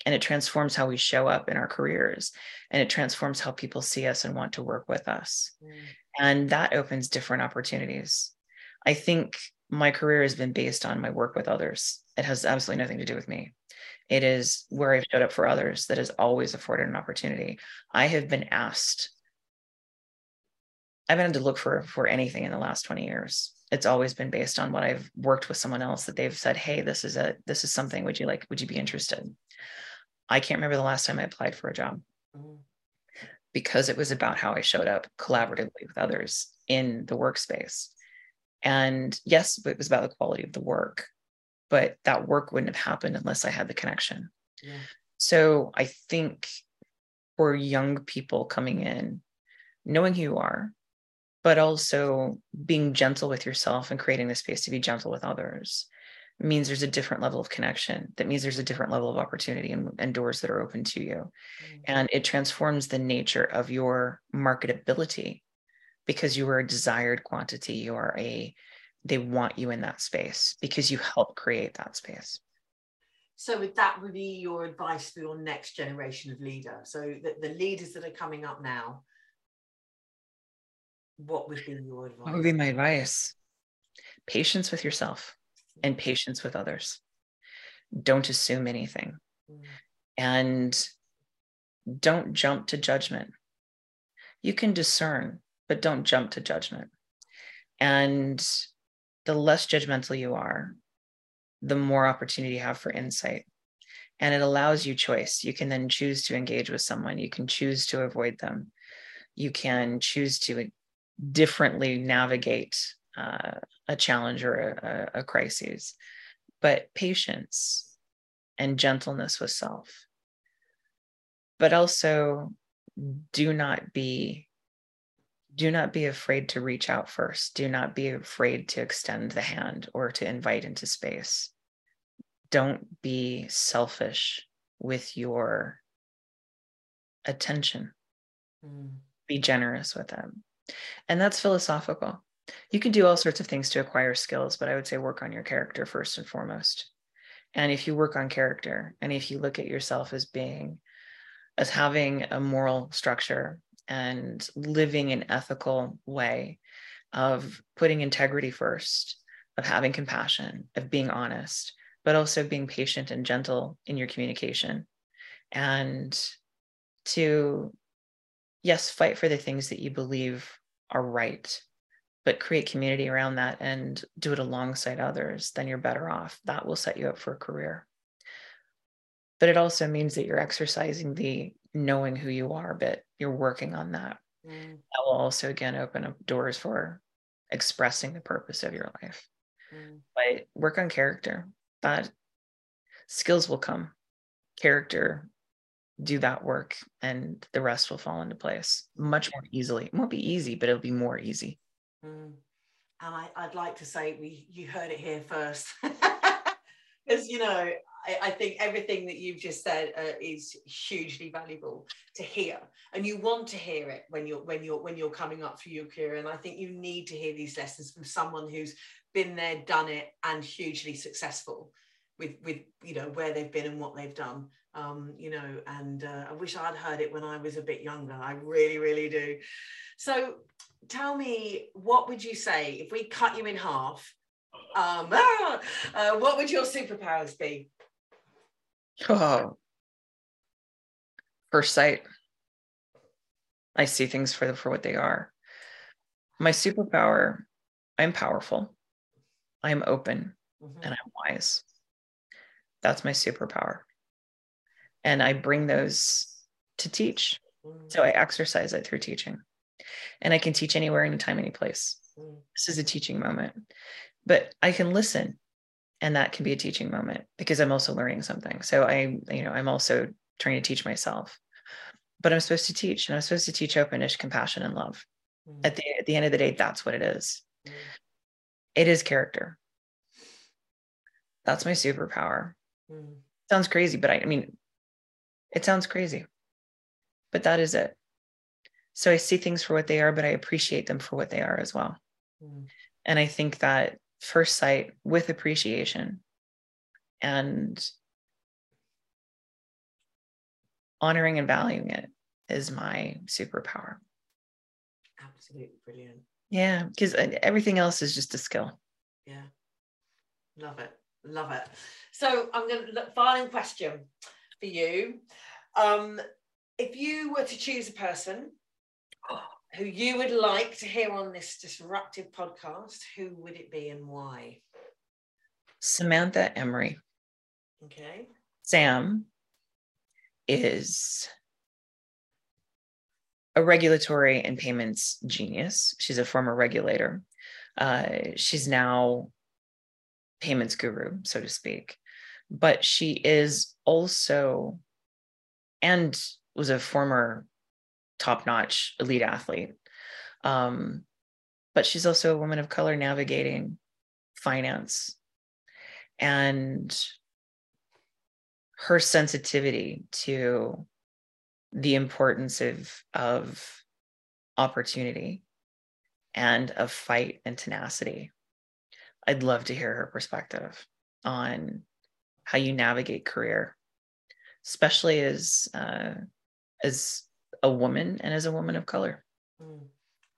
And it transforms how we show up in our careers. And it transforms how people see us and want to work with us. Mm. and that opens different opportunities. I think my career has been based on my work with others. It has absolutely nothing to do with me it is where i've showed up for others that has always afforded an opportunity. I have been asked i haven't had to look for for anything in the last 20 years. It's always been based on what i've worked with someone else that they've said hey this is a this is something would you like would you be interested? I can't remember the last time i applied for a job. Mm. because it was about how I showed up collaboratively with others in the workspace. And yes, it was about the quality of the work, but that work wouldn't have happened unless I had the connection. Yeah. So I think for young people coming in, knowing who you are, but also being gentle with yourself and creating the space to be gentle with others means there's a different level of connection. That means there's a different level of opportunity and, and doors that are open to you Mm. and it transforms the nature of your marketability because you are a desired quantity you are a they want you in that space because you help create that space So would that would be your advice for your next generation of leader? So the, the leaders that are coming up now, what would be your advice? what would be my advice patience with yourself and patience with others don't assume anything Mm. and don't jump to judgment you can discern but don't jump to judgment and the less judgmental you are the more opportunity you have for insight. And it allows you choice. You can then choose to engage with someone. You can choose to avoid them. You can choose to differently navigate uh, a challenge or a, a, a crisis. But patience and gentleness with self. But also do not be do not be afraid to reach out first. Do not be afraid to extend the hand or to invite into space. Don't be selfish with your attention. Mm. be generous with them. And that's philosophical. You can do all sorts of things to acquire skills but i would say work on your character first and foremost. And if you work on character and if you look at yourself as being as having a moral structure and living an ethical way of putting integrity first of having compassion of being honest but also being patient and gentle in your communication. And to yes fight for the things that you believe are right but create community around that and do it alongside others then you're better off. That will set you up for a career. But it also means that you're exercising the knowing who you are but you're working on that. Mm. that will also again open up doors for expressing the purpose of your life. Mm. but work on character. That skills will come. Character do that work and the rest will fall into place much more easily. It won't be easy but it'll be more easy. Mm. And I, I'd like to say we you heard it here first, because you know I, I think everything that you've just said uh, is hugely valuable to hear, and you want to hear it when you're when you're when you're coming up for your career. And I think you need to hear these lessons from someone who's been there, done it, and hugely successful with with you know where they've been and what they've done. Um, you know, and uh, I wish I'd heard it when I was a bit younger. I really, really do. So tell me, what would you say if we cut you in half? Um, ah, uh, what would your superpowers be? Oh, first sight. I see things for for what they are. My superpower, I'm powerful. I'm open mm-hmm. and I'm wise. That's my superpower. And I bring those to teach. Mm-hmm. So I exercise it through teaching. And I can teach anywhere, anytime, any place. Mm-hmm. This is a teaching moment. But I can listen and that can be a teaching moment because I'm also learning something. So I, you know, I'm also trying to teach myself. But I'm supposed to teach and I'm supposed to teach openness, compassion, and love. Mm-hmm. At the at the end of the day, that's what it is. Mm-hmm. It is character. That's my superpower. Mm. Sounds crazy, but I, I mean, it sounds crazy, but that is it. So I see things for what they are, but I appreciate them for what they are as well. Mm. And I think that first sight with appreciation and honoring and valuing it is my superpower. Absolutely brilliant. Yeah, because uh, everything else is just a skill. Yeah. Love it. Love it. So I'm going to look final question for you. Um, if you were to choose a person who you would like to hear on this disruptive podcast, who would it be and why? Samantha Emery. Okay. Sam is a regulatory and payments genius. She's a former regulator. Uh, she's now payments guru, so to speak. But she is also, and was a former top notch elite athlete. Um, but she's also a woman of color navigating finance. And her sensitivity to the importance of, of opportunity and of fight and tenacity I'd love to hear her perspective on how you navigate career, especially as uh, as a woman and as a woman of color. Mm,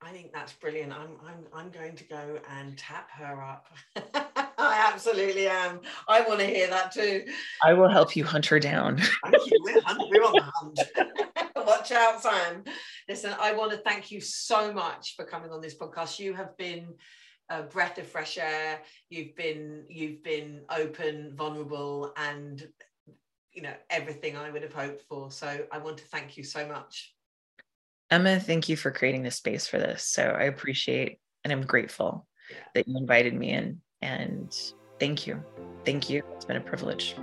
I think that's brilliant. I'm I'm I'm going to go and tap her up. I absolutely am. I want to hear that too. I will help you hunt her down. Thank you. We're, hunt- we're on the hunt. Watch out, Sam. Listen, I want to thank you so much for coming on this podcast. You have been a breath of fresh air you've been you've been open vulnerable and you know everything i would have hoped for so i want to thank you so much emma thank you for creating this space for this. So i appreciate and i'm grateful that you invited me in and thank you. Thank you. It's been a privilege